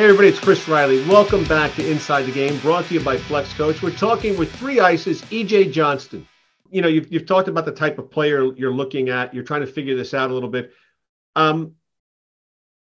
Hey everybody, it's Chris Riley. Welcome back to Inside the Game, brought to you by Flex Coach. We're talking with three ices, EJ Johnston. You know, you've, you've talked about the type of player you're looking at. You're trying to figure this out a little bit. Um,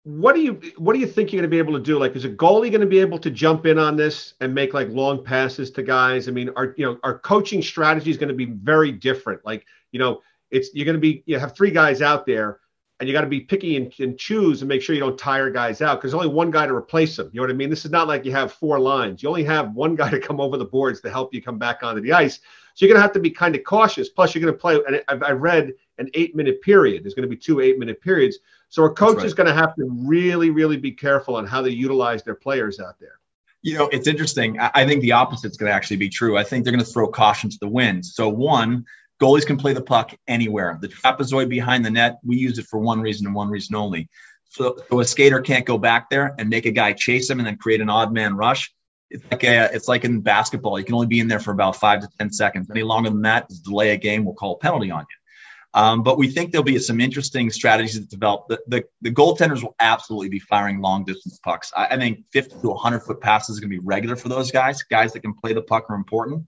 what do you what do you think you're going to be able to do? Like, is a goalie going to be able to jump in on this and make like long passes to guys? I mean, our you know our coaching strategy is going to be very different. Like, you know, it's you're going to be you have three guys out there and you got to be picky and, and, choose and make sure you don't tire guys out because there's only one guy to replace them. You know what I mean? This is not like you have four lines. You only have one guy to come over the boards to help you come back onto the ice. So you're going to have to be kind of cautious. Plus, you're going to play, and I've, I read an eight minute period. There's going to be two eight minute periods. So a coach right. is going to have to really, really be careful on how they utilize their players out there. You know, it's interesting. I think the opposite is going to actually be true. I think they're going to throw caution to the wind. So, one, Goalies can play the puck anywhere. The trapezoid behind the net, we use it for one reason and one reason only. So, so a skater can't go back there and make a guy chase him and then create an odd man rush. It's like a, it's like in basketball. You can only be in there for about five to ten seconds. Any longer than that, is delay a game. We'll call a penalty on you. Um, but we think there'll be some interesting strategies that develop. The, the, the goaltenders will absolutely be firing long distance pucks. I, I think 50 to 100 foot passes is going to be regular for those guys. Guys that can play the puck are important.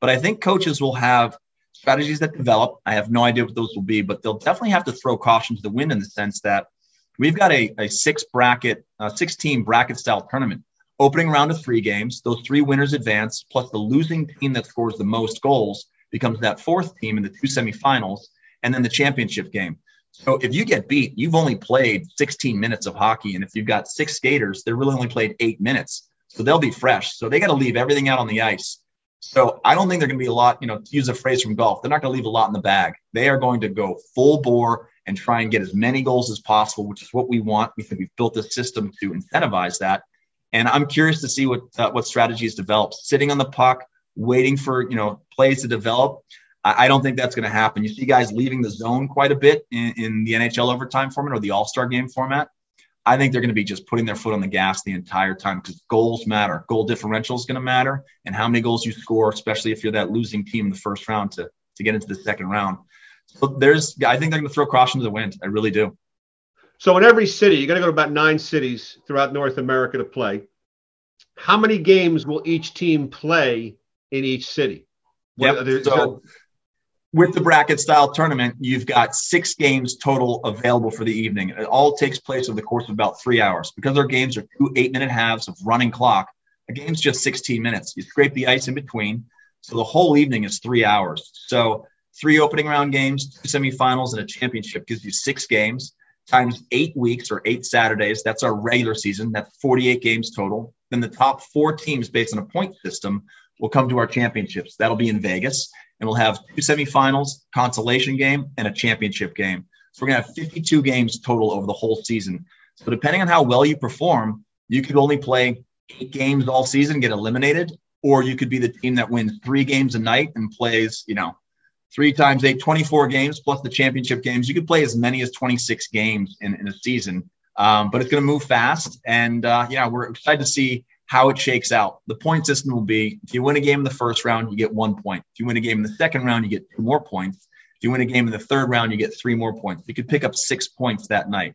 But I think coaches will have strategies that develop. I have no idea what those will be, but they'll definitely have to throw caution to the wind in the sense that we've got a, a six bracket, uh, six team bracket style tournament. Opening round of three games, those three winners advance, plus the losing team that scores the most goals becomes that fourth team in the two semifinals, and then the championship game. So if you get beat, you've only played 16 minutes of hockey. And if you've got six skaters, they're really only played eight minutes. So they'll be fresh. So they got to leave everything out on the ice. So I don't think they're going to be a lot, you know, to use a phrase from golf, they're not going to leave a lot in the bag. They are going to go full bore and try and get as many goals as possible, which is what we want. We think we've built a system to incentivize that. And I'm curious to see what uh, what strategies develop. Sitting on the puck, waiting for you know plays to develop. I, I don't think that's going to happen. You see guys leaving the zone quite a bit in, in the NHL overtime format or the All Star game format. I think they're going to be just putting their foot on the gas the entire time because goals matter. Goal differential is going to matter, and how many goals you score, especially if you're that losing team in the first round to to get into the second round. So there's, I think they're going to throw caution to the wind. I really do. So in every city, you're going to go to about nine cities throughout North America to play. How many games will each team play in each city? Yep. There, so with the bracket style tournament, you've got six games total available for the evening. It all takes place over the course of about three hours. Because our games are two eight minute halves of running clock, a game's just 16 minutes. You scrape the ice in between. So the whole evening is three hours. So three opening round games, two semifinals, and a championship gives you six games times eight weeks or eight Saturdays. That's our regular season. That's 48 games total. Then the top four teams based on a point system will come to our championships. That'll be in Vegas and we'll have two semifinals, consolation game, and a championship game. So we're going to have 52 games total over the whole season. So depending on how well you perform, you could only play eight games all season, get eliminated, or you could be the team that wins three games a night and plays, you know, three times eight, 24 games plus the championship games. You could play as many as 26 games in, in a season, um, but it's going to move fast. And uh, yeah, we're excited to see how it shakes out. The point system will be if you win a game in the first round, you get one point. If you win a game in the second round, you get two more points. If you win a game in the third round, you get three more points. You could pick up six points that night.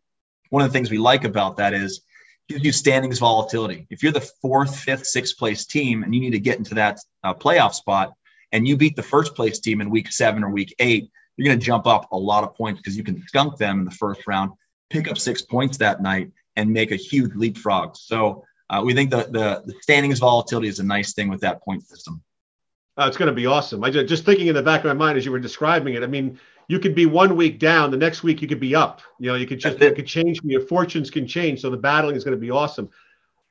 One of the things we like about that is it gives you standings volatility. If you're the fourth, fifth, sixth place team and you need to get into that uh, playoff spot and you beat the first place team in week seven or week eight, you're going to jump up a lot of points because you can skunk them in the first round, pick up six points that night, and make a huge leapfrog. So uh, we think the, the, the standings volatility is a nice thing with that point system. Uh, it's going to be awesome. I just, just thinking in the back of my mind as you were describing it. I mean, you could be one week down, the next week you could be up. You know, you could just you could change. Your fortunes can change. So the battling is going to be awesome.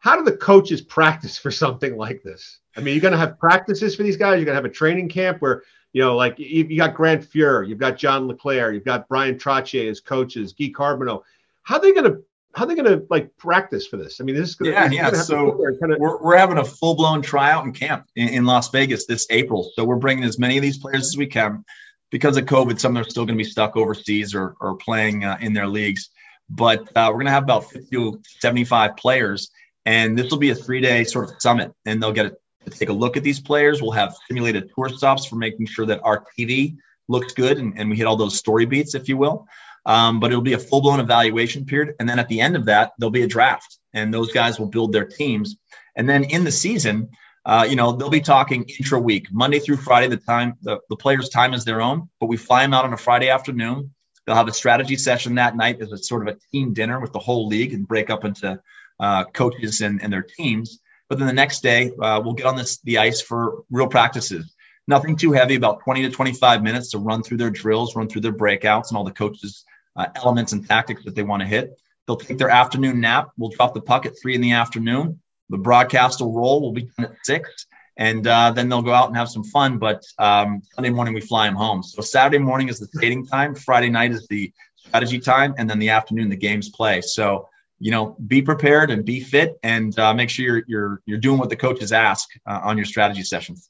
How do the coaches practice for something like this? I mean, you're going to have practices for these guys. You're going to have a training camp where you know, like you, you got Grant Fuhr, you've got John LeClair, you've got Bryan Trottier as coaches, Guy Carbonneau. How are they going to how are they going to like practice for this? I mean, this is going yeah, yeah. So kind of... we're, we're having a full blown tryout and camp in, in, Las Vegas this April. So we're bringing as many of these players as we can. Because of COVID, some of them are still going to be stuck overseas or, or playing uh, in their leagues. But uh, we're going to have about 50 to 75 players. And this will be a three day sort of summit. And they'll get to take a look at these players. We'll have simulated tour stops for making sure that our TV looks good and, and we hit all those story beats, if you will. Um, but it'll be a full blown evaluation period. And then at the end of that, there'll be a draft. and those guys will build their teams. And then in the season, uh, you know, they'll be talking intra week, Monday through Friday. The time, the, the players' time is their own, but we fly them out on a Friday afternoon. They'll have a strategy session that night as a sort of a team dinner with the whole league and break up into uh, coaches and, and their teams. But then the next day, uh, we'll get on this, the ice for real practices. Nothing too heavy, about 20 to 25 minutes to run through their drills, run through their breakouts, and all the coaches' uh, elements and tactics that they want to hit. They'll take their afternoon nap. We'll drop the puck at three in the afternoon. The broadcast will roll. We'll be done at six. And uh, then they'll go out and have some fun. But um, Sunday morning, we fly them home. So Saturday morning is the skating time. Friday night is the strategy time. And then the afternoon, the games play. So, you know, be prepared and be fit and uh, make sure you're, you're, you're doing what the coaches ask uh, on your strategy sessions.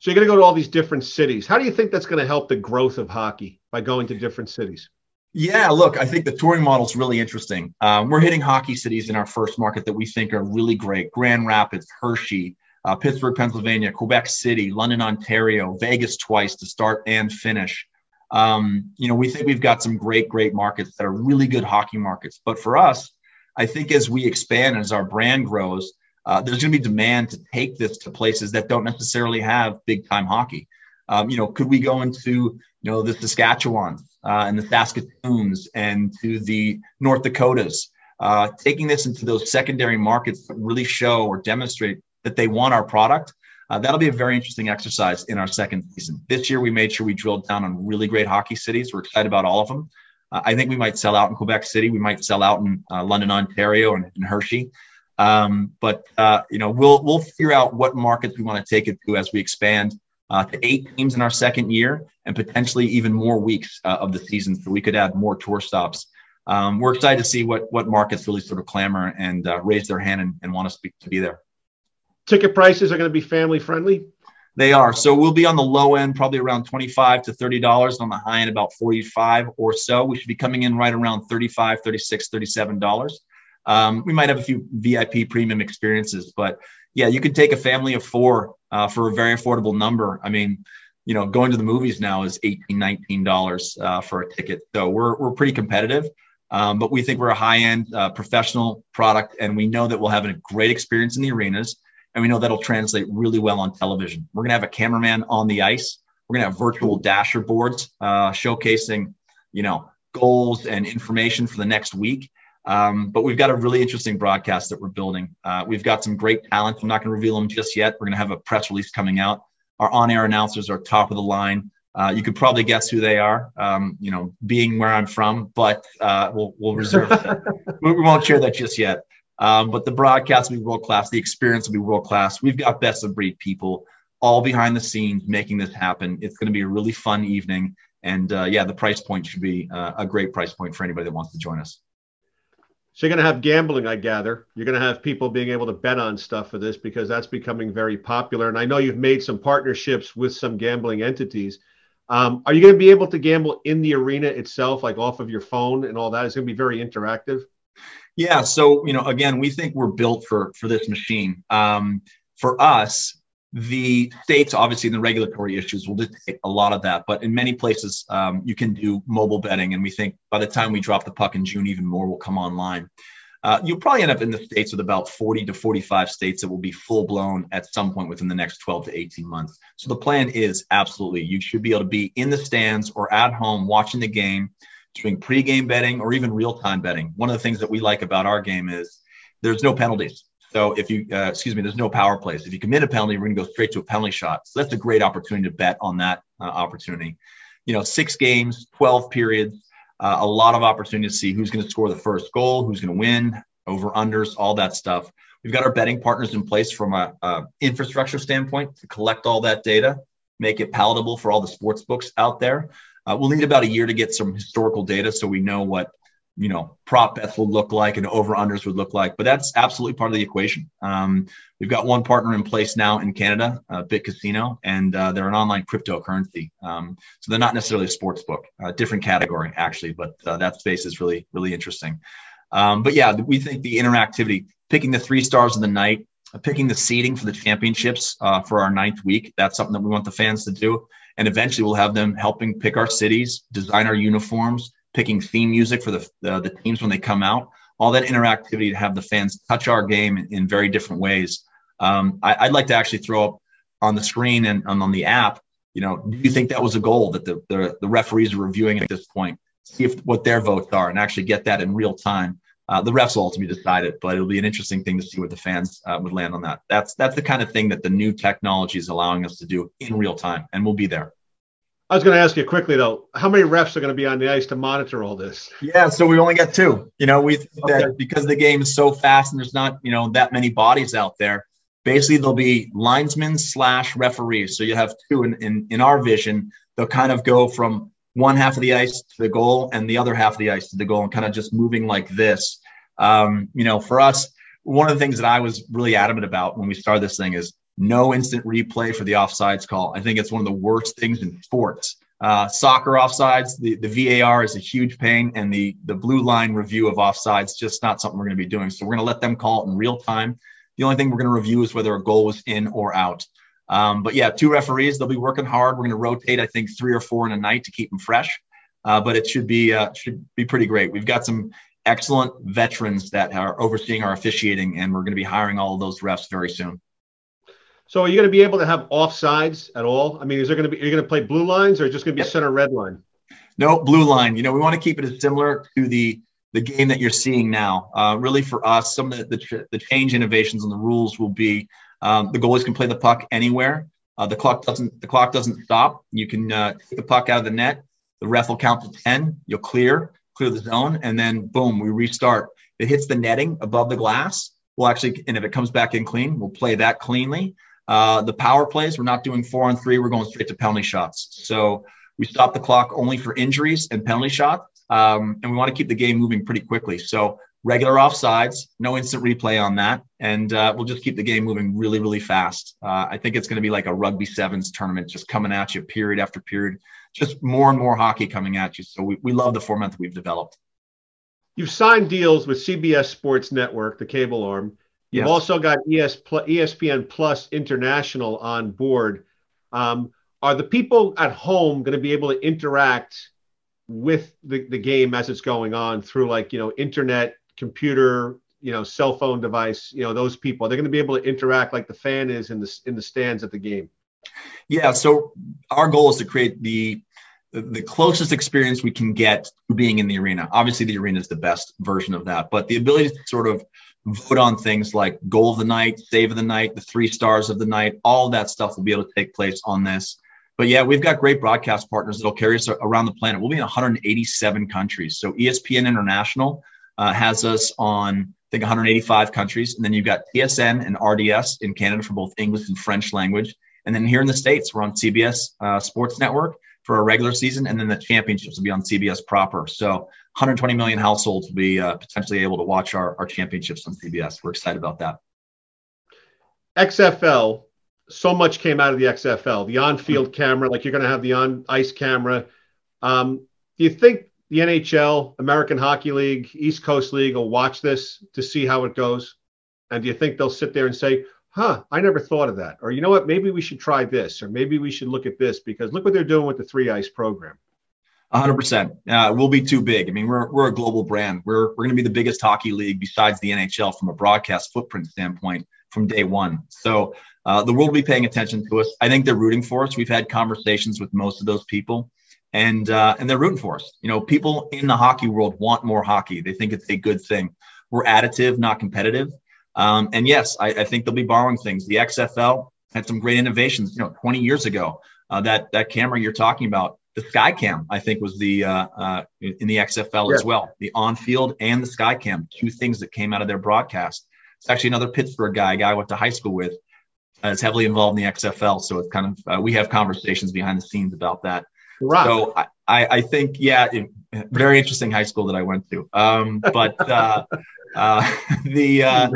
So you're going to go to all these different cities. How do you think that's going to help the growth of hockey by going to different cities? Yeah, look, I think the touring model is really interesting. Um, we're hitting hockey cities in our first market that we think are really great Grand Rapids, Hershey, uh, Pittsburgh, Pennsylvania, Quebec City, London, Ontario, Vegas twice to start and finish. Um, you know, we think we've got some great, great markets that are really good hockey markets. But for us, I think as we expand, as our brand grows, uh, there's going to be demand to take this to places that don't necessarily have big time hockey. Um, you know, could we go into you know the Saskatchewan uh, and the Saskatoons and to the North Dakotas, uh, taking this into those secondary markets that really show or demonstrate that they want our product. Uh, that'll be a very interesting exercise in our second season. This year, we made sure we drilled down on really great hockey cities. We're excited about all of them. Uh, I think we might sell out in Quebec City. We might sell out in uh, London, Ontario, and Hershey. Um, but uh, you know, we'll we'll figure out what markets we want to take it to as we expand uh, to eight teams in our second year and potentially even more weeks uh, of the season. So we could add more tour stops. Um, we're excited to see what what markets really sort of clamor and uh, raise their hand and, and want us to be, to be there. Ticket prices are going to be family friendly. They are. So we'll be on the low end, probably around 25 to $30. On the high end, about 45 or so. We should be coming in right around 35, 36, $37. Um, we might have a few VIP premium experiences, but yeah, you could take a family of four uh, for a very affordable number. I mean, you know, going to the movies now is 18 $19 uh, for a ticket. So we're, we're pretty competitive. Um, but we think we're a high end uh, professional product, and we know that we'll have a great experience in the arenas, and we know that'll translate really well on television. We're to have a cameraman on the ice. We're to have virtual dasher boards uh, showcasing, you know, goals and information for the next week. Um, but we've got a really interesting broadcast that we're building. Uh, we've got some great talent. I'm not going to reveal them just yet. We're going to have a press release coming out. Our on-air announcers are top of the line. Uh, you could probably guess who they are, um, you know, being where I'm from, but uh, we'll, we'll reserve that. we, won't share that just yet. Um, but the broadcast will be world class. The experience will be world class. We've got best of breed people all behind the scenes making this happen. It's going to be a really fun evening. And uh, yeah, the price point should be uh, a great price point for anybody that wants to join us. So you're going to have gambling, I gather. You're going to have people being able to bet on stuff for this because that's becoming very popular. And I know you've made some partnerships with some gambling entities. Um, are you going to be able to gamble in the arena itself, like off of your phone and all that? It's going to be very interactive. Yeah. So you know, again, we think we're built for for this machine. Um, for us, the states, obviously, the regulatory issues will dictate a lot of that. But in many places, um, you can do mobile betting. And we think by the time we drop the puck in June, even more will come online. Uh, you'll probably end up in the states with about 40 to 45 states that will be full blown at some point within the next 12 to 18 months. So the plan is absolutely you should be able to be in the stands or at home watching the game, doing pregame betting or even real time betting. One of the things that we like about our game is there's no penalties. So if you, uh, excuse me, there's no power plays. If you commit a penalty, we're going to go straight to a penalty shot. So that's a great opportunity to bet on that uh, opportunity. You know, six games, 12 periods, uh, a lot of opportunity to see who's going to score the first goal, who's going to win, over unders, all that stuff. We've got our betting partners in place from a, a infrastructure standpoint to collect all that data, make it palatable for all the sports books out there. Uh, we'll need about a year to get some historical data so we know what you know prop bets would look like and over unders would look like but that's absolutely part of the equation. Um, we've got one partner in place now in canada uh, Bitcasino and uh, they're an online cryptocurrency. Um, so they're not necessarily a sports book different category actually but uh, that space is really really interesting. Um, but yeah we think the interactivity picking the three stars of the night uh, picking the seating for the championships uh, for our ninth week that's something that we want the fans to do. And eventually we'll have them helping pick our cities design our uniforms picking theme music for the, the, the teams when they come out. all that interactivity to have the fans touch our game in, in very different ways. Um, I, would like to actually throw up on the screen and, and on the app. You know, do you think that was a goal that the, the, the referees are reviewing at this point? See if what their votes are and actually get that in real time. Uh, the refs will ultimately decide it, but it'll be an interesting thing to see what the fans uh, would land on that. That's that's the kind of thing that the new technology is allowing us to do in real time, and we'll be there. I was going to ask you quickly though, how many refs are going to be on the ice to monitor all this? Yeah, so we only got two. You know, we okay. that because the game is so fast and there's not you know that many bodies out there. Basically, there'll be linesmen slash referees. So you have two in, in in our vision. They'll kind of go from one half of the ice to the goal and the other half of the ice to the goal and kind of just moving like this. Um, you know, for us, one of the things that I was really adamant about when we started this thing is no instant replay for the offsides call. I think it's one of the worst things in sports. Uh, soccer offsides, the, the VAR is a huge pain, and the the blue line review of offsides just not something we're going to be doing. So we're going to let them call it in real time. The only thing we're going to review is whether a goal was in or out. Um, but yeah, two referees. They'll be working hard. We're going to rotate, I think, three or four in a night to keep them fresh. Uh, but it should be uh, should be pretty great. We've got some excellent veterans that are overseeing our officiating, and we're going to be hiring all of those refs very soon. So are you going to be able to have offsides at all? I mean, is there going to be, are you going to play blue lines or just going to be yep. center red line? No, blue line. You know, we want to keep it as similar to the the game that you're seeing now. Uh, really, for us, some of the, the, the change innovations and the rules will be um, the goalies can play the puck anywhere. Uh, the clock doesn't the clock doesn't stop. You can uh, take the puck out of the net. The ref will count to ten. You'll clear clear the zone, and then boom, we restart. If it hits the netting above the glass. We'll actually, and if it comes back in clean, we'll play that cleanly. Uh, the power plays, we're not doing four on three. We're going straight to penalty shots. So we stop the clock only for injuries and penalty shots. Um, and we want to keep the game moving pretty quickly. So regular offsides, no instant replay on that. And uh, we'll just keep the game moving really, really fast. Uh, I think it's going to be like a rugby sevens tournament, just coming at you period after period, just more and more hockey coming at you. So we, we love the format that we've developed. You've signed deals with CBS Sports Network, the cable arm. You've also got ES, ESPN Plus International on board. Um, are the people at home going to be able to interact with the, the game as it's going on through like, you know, internet, computer, you know, cell phone device, you know, those people, they're going to be able to interact like the fan is in the, in the stands at the game. Yeah. So our goal is to create the, the closest experience we can get to being in the arena. Obviously, the arena is the best version of that, but the ability to sort of vote on things like goal of the night, save of the night, the three stars of the night, all that stuff will be able to take place on this. But yeah, we've got great broadcast partners that'll carry us around the planet. We'll be in 187 countries. So ESPN International uh, has us on, I think, 185 countries. And then you've got TSN and RDS in Canada for both English and French language. And then here in the States, we're on CBS uh, Sports Network for a regular season. And then the championships will be on CBS proper. So 120 million households will be uh, potentially able to watch our, our championships on CBS. We're excited about that. XFL so much came out of the XFL, the on-field camera, like you're going to have the on-ice camera. Um, do you think the NHL, American Hockey League, East Coast League will watch this to see how it goes? And do you think they'll sit there and say, huh, I never thought of that? Or you know what, maybe we should try this, or maybe we should look at this because look what they're doing with the three ice program. 100%. Uh, we'll be too big. I mean, we're, we're a global brand. We're, we're going to be the biggest hockey league besides the NHL from a broadcast footprint standpoint from day one. So uh, the world will be paying attention to us. I think they're rooting for us. We've had conversations with most of those people, and uh, and they're rooting for us. You know, people in the hockey world want more hockey. They think it's a good thing. We're additive, not competitive. Um, and yes, I, I, think they'll be borrowing things. The XFL had some great innovations. You know, 20 years ago, uh, that that camera you're talking about, the Skycam, I think was the uh, uh, in the XFL yeah. as well. The on-field and the Skycam, two things that came out of their broadcast. It's actually another Pittsburgh guy, a guy I went to high school with uh, is heavily involved in the XFL. So it's kind of uh, we have conversations behind the scenes about that. Right. So I, I, think yeah, it, very interesting high school that I went to. Um, but uh, the, uh,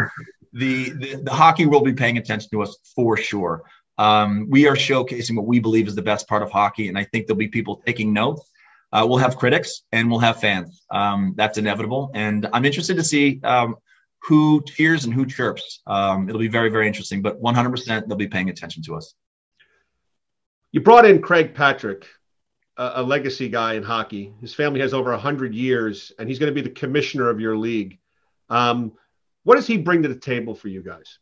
the, the the hockey will be paying attention to us for sure. Um, we are showcasing what we believe is the best part of hockey, and I think there'll be people taking notes. Uh, we'll have critics and we'll have fans. Um, that's inevitable, and I'm interested to see um, who cheers and who chirps. Um, it'll be very, very interesting, but 100% they'll be paying attention to us. You brought in Craig Patrick, a legacy guy in hockey. His family has over 100 years, and he's going to be the commissioner of your league. Um, what does he bring to the table for you guys?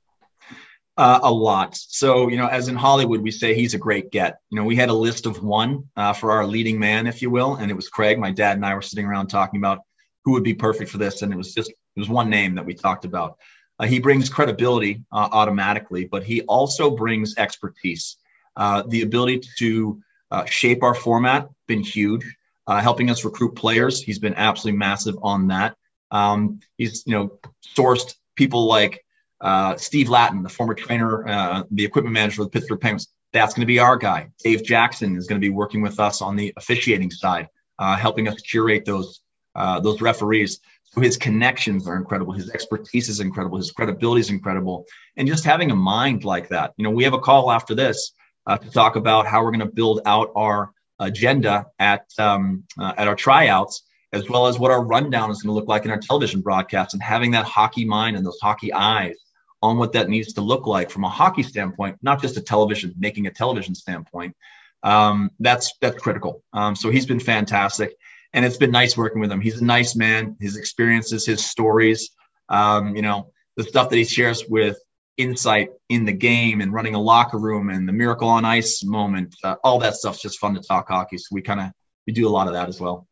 Uh, a lot. So, you know, as in Hollywood, we say he's a great get. You know, we had a list of one uh, for our leading man, if you will, and it was Craig. My dad and I were sitting around talking about who would be perfect for this, and it was just it was one name that we talked about. Uh, he brings credibility uh, automatically, but he also brings expertise, uh, the ability to uh, shape our format. Been huge, helping us recruit players. He's been absolutely massive on that. Um, he's you know sourced people like uh, Steve Latin, the former trainer, uh, the equipment manager of the Pittsburgh Penguins, that's going to be our guy. Dave Jackson is going to be working with us on the officiating side, uh, helping us curate those uh, those referees. So his connections are incredible. His expertise is incredible. His credibility is incredible. And just having a mind like that, you know, we have a call after this uh, to talk about how we're going to build out our agenda at um, uh, at our tryouts as well as what our rundown is going to look like in our television broadcast and having that hockey mind and those hockey eyes on what that needs to look like from a hockey standpoint, not just a television, making a television standpoint. Um, that's that's critical. Um, so he's been fantastic, and it's been nice working with him. He's a nice man. His experiences, his stories, um, you know, the stuff that he shares with insight in the game and running a locker room and the miracle on ice moment, uh, all that stuff's just fun to talk hockey. So we kind of we do a lot of that as well.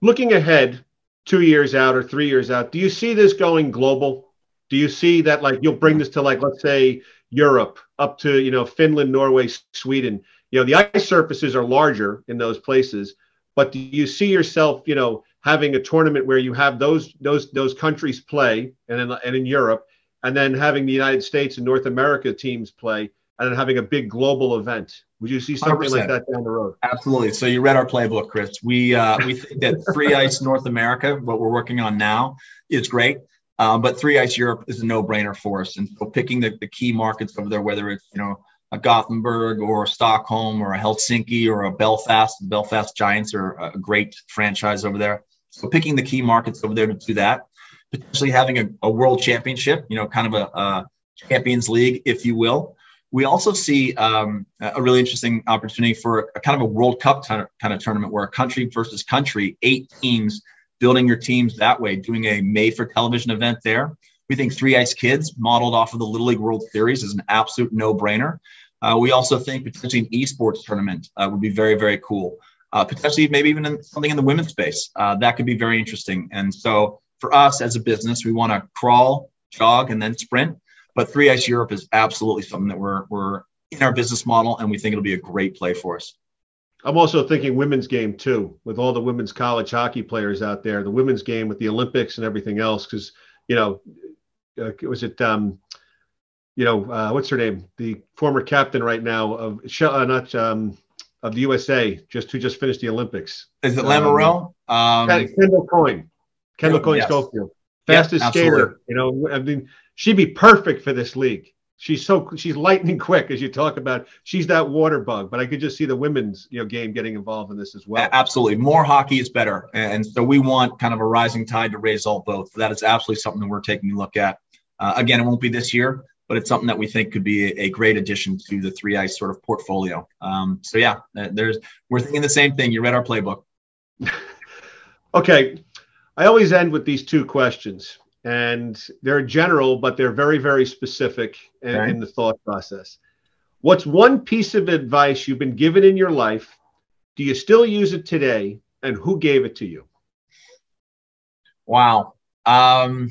Looking ahead, two years out or three years out, do you see this going global? Do you see that like you'll bring this to like let's say Europe up to you know Finland, Norway, Sweden? You know the ice surfaces are larger in those places, but do you see yourself you know having a tournament where you have those those those countries play and in, and in Europe, and then having the United States and North America teams play, and then having a big global event? Would you see something 100%. like that down the road? Absolutely. So you read our playbook, Chris. We uh, we think that Three Ice North America, what we're working on now, is great. Um, but Three Ice Europe is a no-brainer for us, and so picking the, the key markets over there, whether it's you know a Gothenburg or a Stockholm or a Helsinki or a Belfast, the Belfast Giants are a great franchise over there. So picking the key markets over there to do that, potentially having a, a world championship, you know, kind of a, a, Champions League, if you will. We also see um, a really interesting opportunity for a kind of a World Cup kind of tournament where a country versus country, eight teams building your teams that way, doing a made for television event there. We think Three Ice Kids, modeled off of the Little League World Series, is an absolute no brainer. Uh, we also think potentially an esports tournament uh, would be very, very cool. Uh, potentially, maybe even in something in the women's space. Uh, that could be very interesting. And so, for us as a business, we want to crawl, jog, and then sprint. But Three Ice Europe is absolutely something that we're, we're in our business model, and we think it'll be a great play for us. I'm also thinking women's game too, with all the women's college hockey players out there. The women's game with the Olympics and everything else, because you know, uh, was it um, you know, uh, what's her name? The former captain right now of uh, not um, of the USA, just who just finished the Olympics. Is it Lamoureux? Um, um, Kendall Coyne, Kendall Coyne yes. Schofield, fastest yeah, skater. You know, I mean, she'd be perfect for this league. She's so she's lightning quick as you talk about. She's that water bug but i could just see the women's you know game getting involved in this as well. Absolutely. More hockey is better. And so we want kind of a rising tide to raise all boats. That is absolutely something that we're taking a look at. Uh, again it won't be this year but it's something that we think could be a, great addition to the three ice sort of portfolio. Um, so yeah uh, there's we're thinking the same thing. You read our playbook. Okay. I always end with these two questions and they're general, but they're very, very specific in, okay. in the thought process. What's one piece of advice you've been given in your life? Do you still use it today? And who gave it to you? Wow. Um,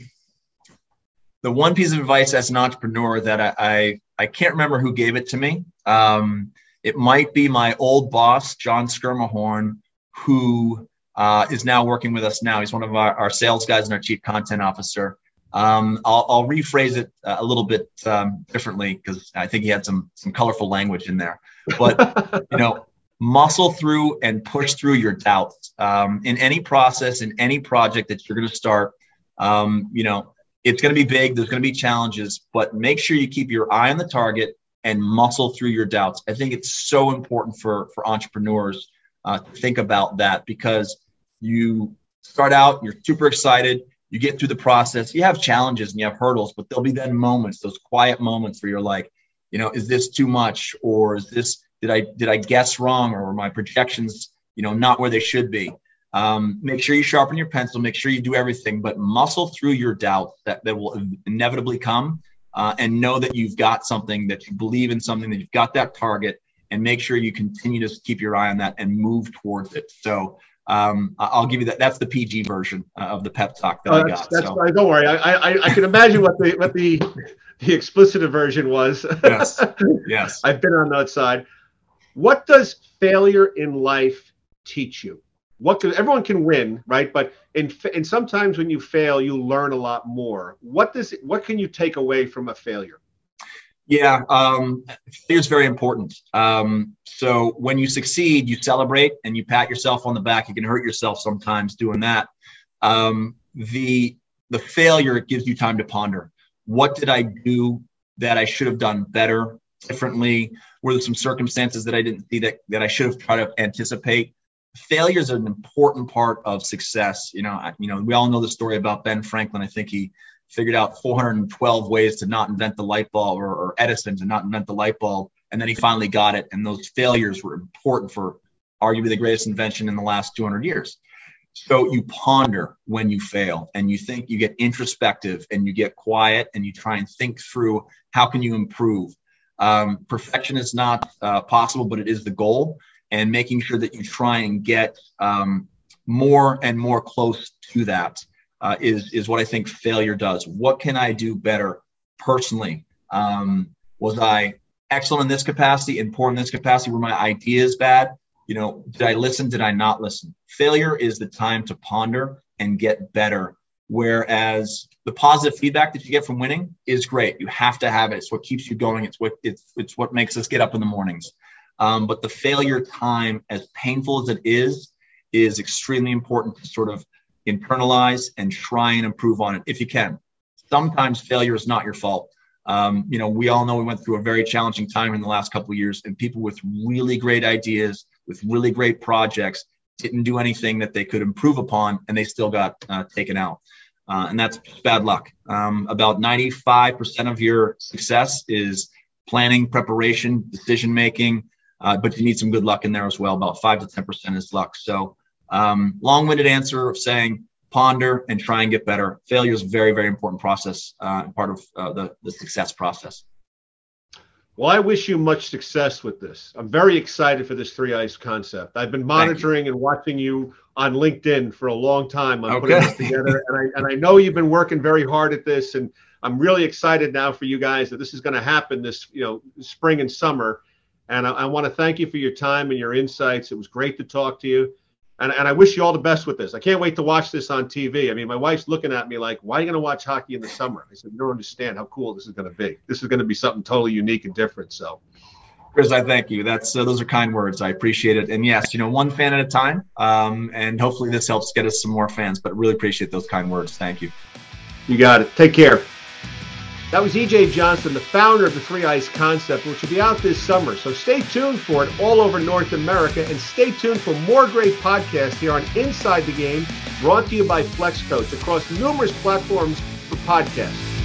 the one piece of advice as an entrepreneur that I, I, I can't remember who gave it to me. Um, it might be my old boss, John Skirmahorn, who uh, is now working with us now. He's one of our, our sales guys and our chief content officer. Um, I'll, I'll, rephrase it uh, a little bit um, differently because I think he had some some colorful language in there. But you know, muscle through and push through your doubts um, in any process in any project that you're going to start. Um, you know, it's going to be big. There's going to be challenges, but make sure you keep your eye on the target and muscle through your doubts. I think it's so important for for entrepreneurs uh, to think about that because you start out, you're super excited, you get through the process, you have challenges and you have hurdles, but there'll be then moments, those quiet moments where you're like, you know, is this too much or is this did I did I guess wrong or my projections, you know, not where they should be? Um, make sure you sharpen your pencil, make sure you do everything, but muscle through your doubt that, that will inevitably come uh, and know that you've got something, that you believe in something, that you've got that target, and make sure you continue to keep your eye on that and move towards it. So um, I'll give you that. That's the PG version uh, of the pep talk that uh, I got. That's so. fine. Don't worry. I, I, I can imagine what the what the the explicit version was. Yes. Yes. I've been on that side. What does failure in life teach you? What can, everyone can win, right? But in and sometimes when you fail, you learn a lot more. What does what can you take away from a failure? Yeah, um, is very important. Um, so when you succeed, you celebrate and you pat yourself on the back. You can hurt yourself sometimes doing that. Um, the the failure it gives you time to ponder. What did I do that I should have done better, differently? Were there some circumstances that I didn't see that that I should have tried to anticipate? Failure is an important part of success. You know, I, you know, we all know the story about Ben Franklin. I think he figured out 412 ways to not invent the light bulb or, or, Edison to not invent the light bulb. And then he finally got it. And those failures were important for arguably the greatest invention in the last 200 years. So you ponder when you fail and you think you get introspective and you get quiet and you try and think through how can you improve. Um, perfection is not uh, possible, but it is the goal. And making sure that you try and get um, more and more close to that uh, is is what I think failure does. What can I do better personally? Um, was I excellent in this capacity and poor in this capacity? Were my ideas bad? You know, did I listen? Did I not listen? Failure is the time to ponder and get better. Whereas the positive feedback that you get from winning is great. You have to have it. It's what keeps you going. It's what it's it's what makes us get up in the mornings. Um, but the failure time, as painful as it is, is extremely important to sort of internalize and try and improve on it if you can. Sometimes failure is not your fault. Um, you know, we all know we went through a very challenging time in the last couple of years, and people with really great ideas, with really great projects, didn't do anything that they could improve upon, and they still got uh, taken out. Uh, and that's bad luck. Um, about 95% of your success is planning, preparation, decision making, uh, but you need some good luck in there as well. About five to 10% is luck. So um, long-winded answer of saying ponder and try and get better. Failure is a very, very important process, uh, part of uh, the, the success process. Well, I wish you much success with this. I'm very excited for this three ice concept. I've been monitoring and watching you on LinkedIn for a long time on okay. putting this together, and I and I know you've been working very hard at this, and I'm really excited now for you guys that this is going to happen this you know spring and summer. And I, I want to thank you for your time and your insights. It was great to talk to you and, and I wish you all the best with this. I can't wait to watch this on TV. I mean, my wife's looking at me like, "Why are you going to watch hockey in the summer?" I said, "You don't understand how cool this is going to be. This is going to be something totally unique and different." So, Chris, I thank you. That's uh, those are kind words. I appreciate it. And yes, you know, one fan at a time. Um, and hopefully, this helps get us some more fans. But really appreciate those kind words. Thank you. You got it. Take care. That was EJ Johnston, the founder of the Three Ice concept, which will be out this summer. So stay tuned for it all over North America and stay tuned for more great podcasts here on Inside the Game, brought to you by Flex Coach across numerous platforms for podcasts.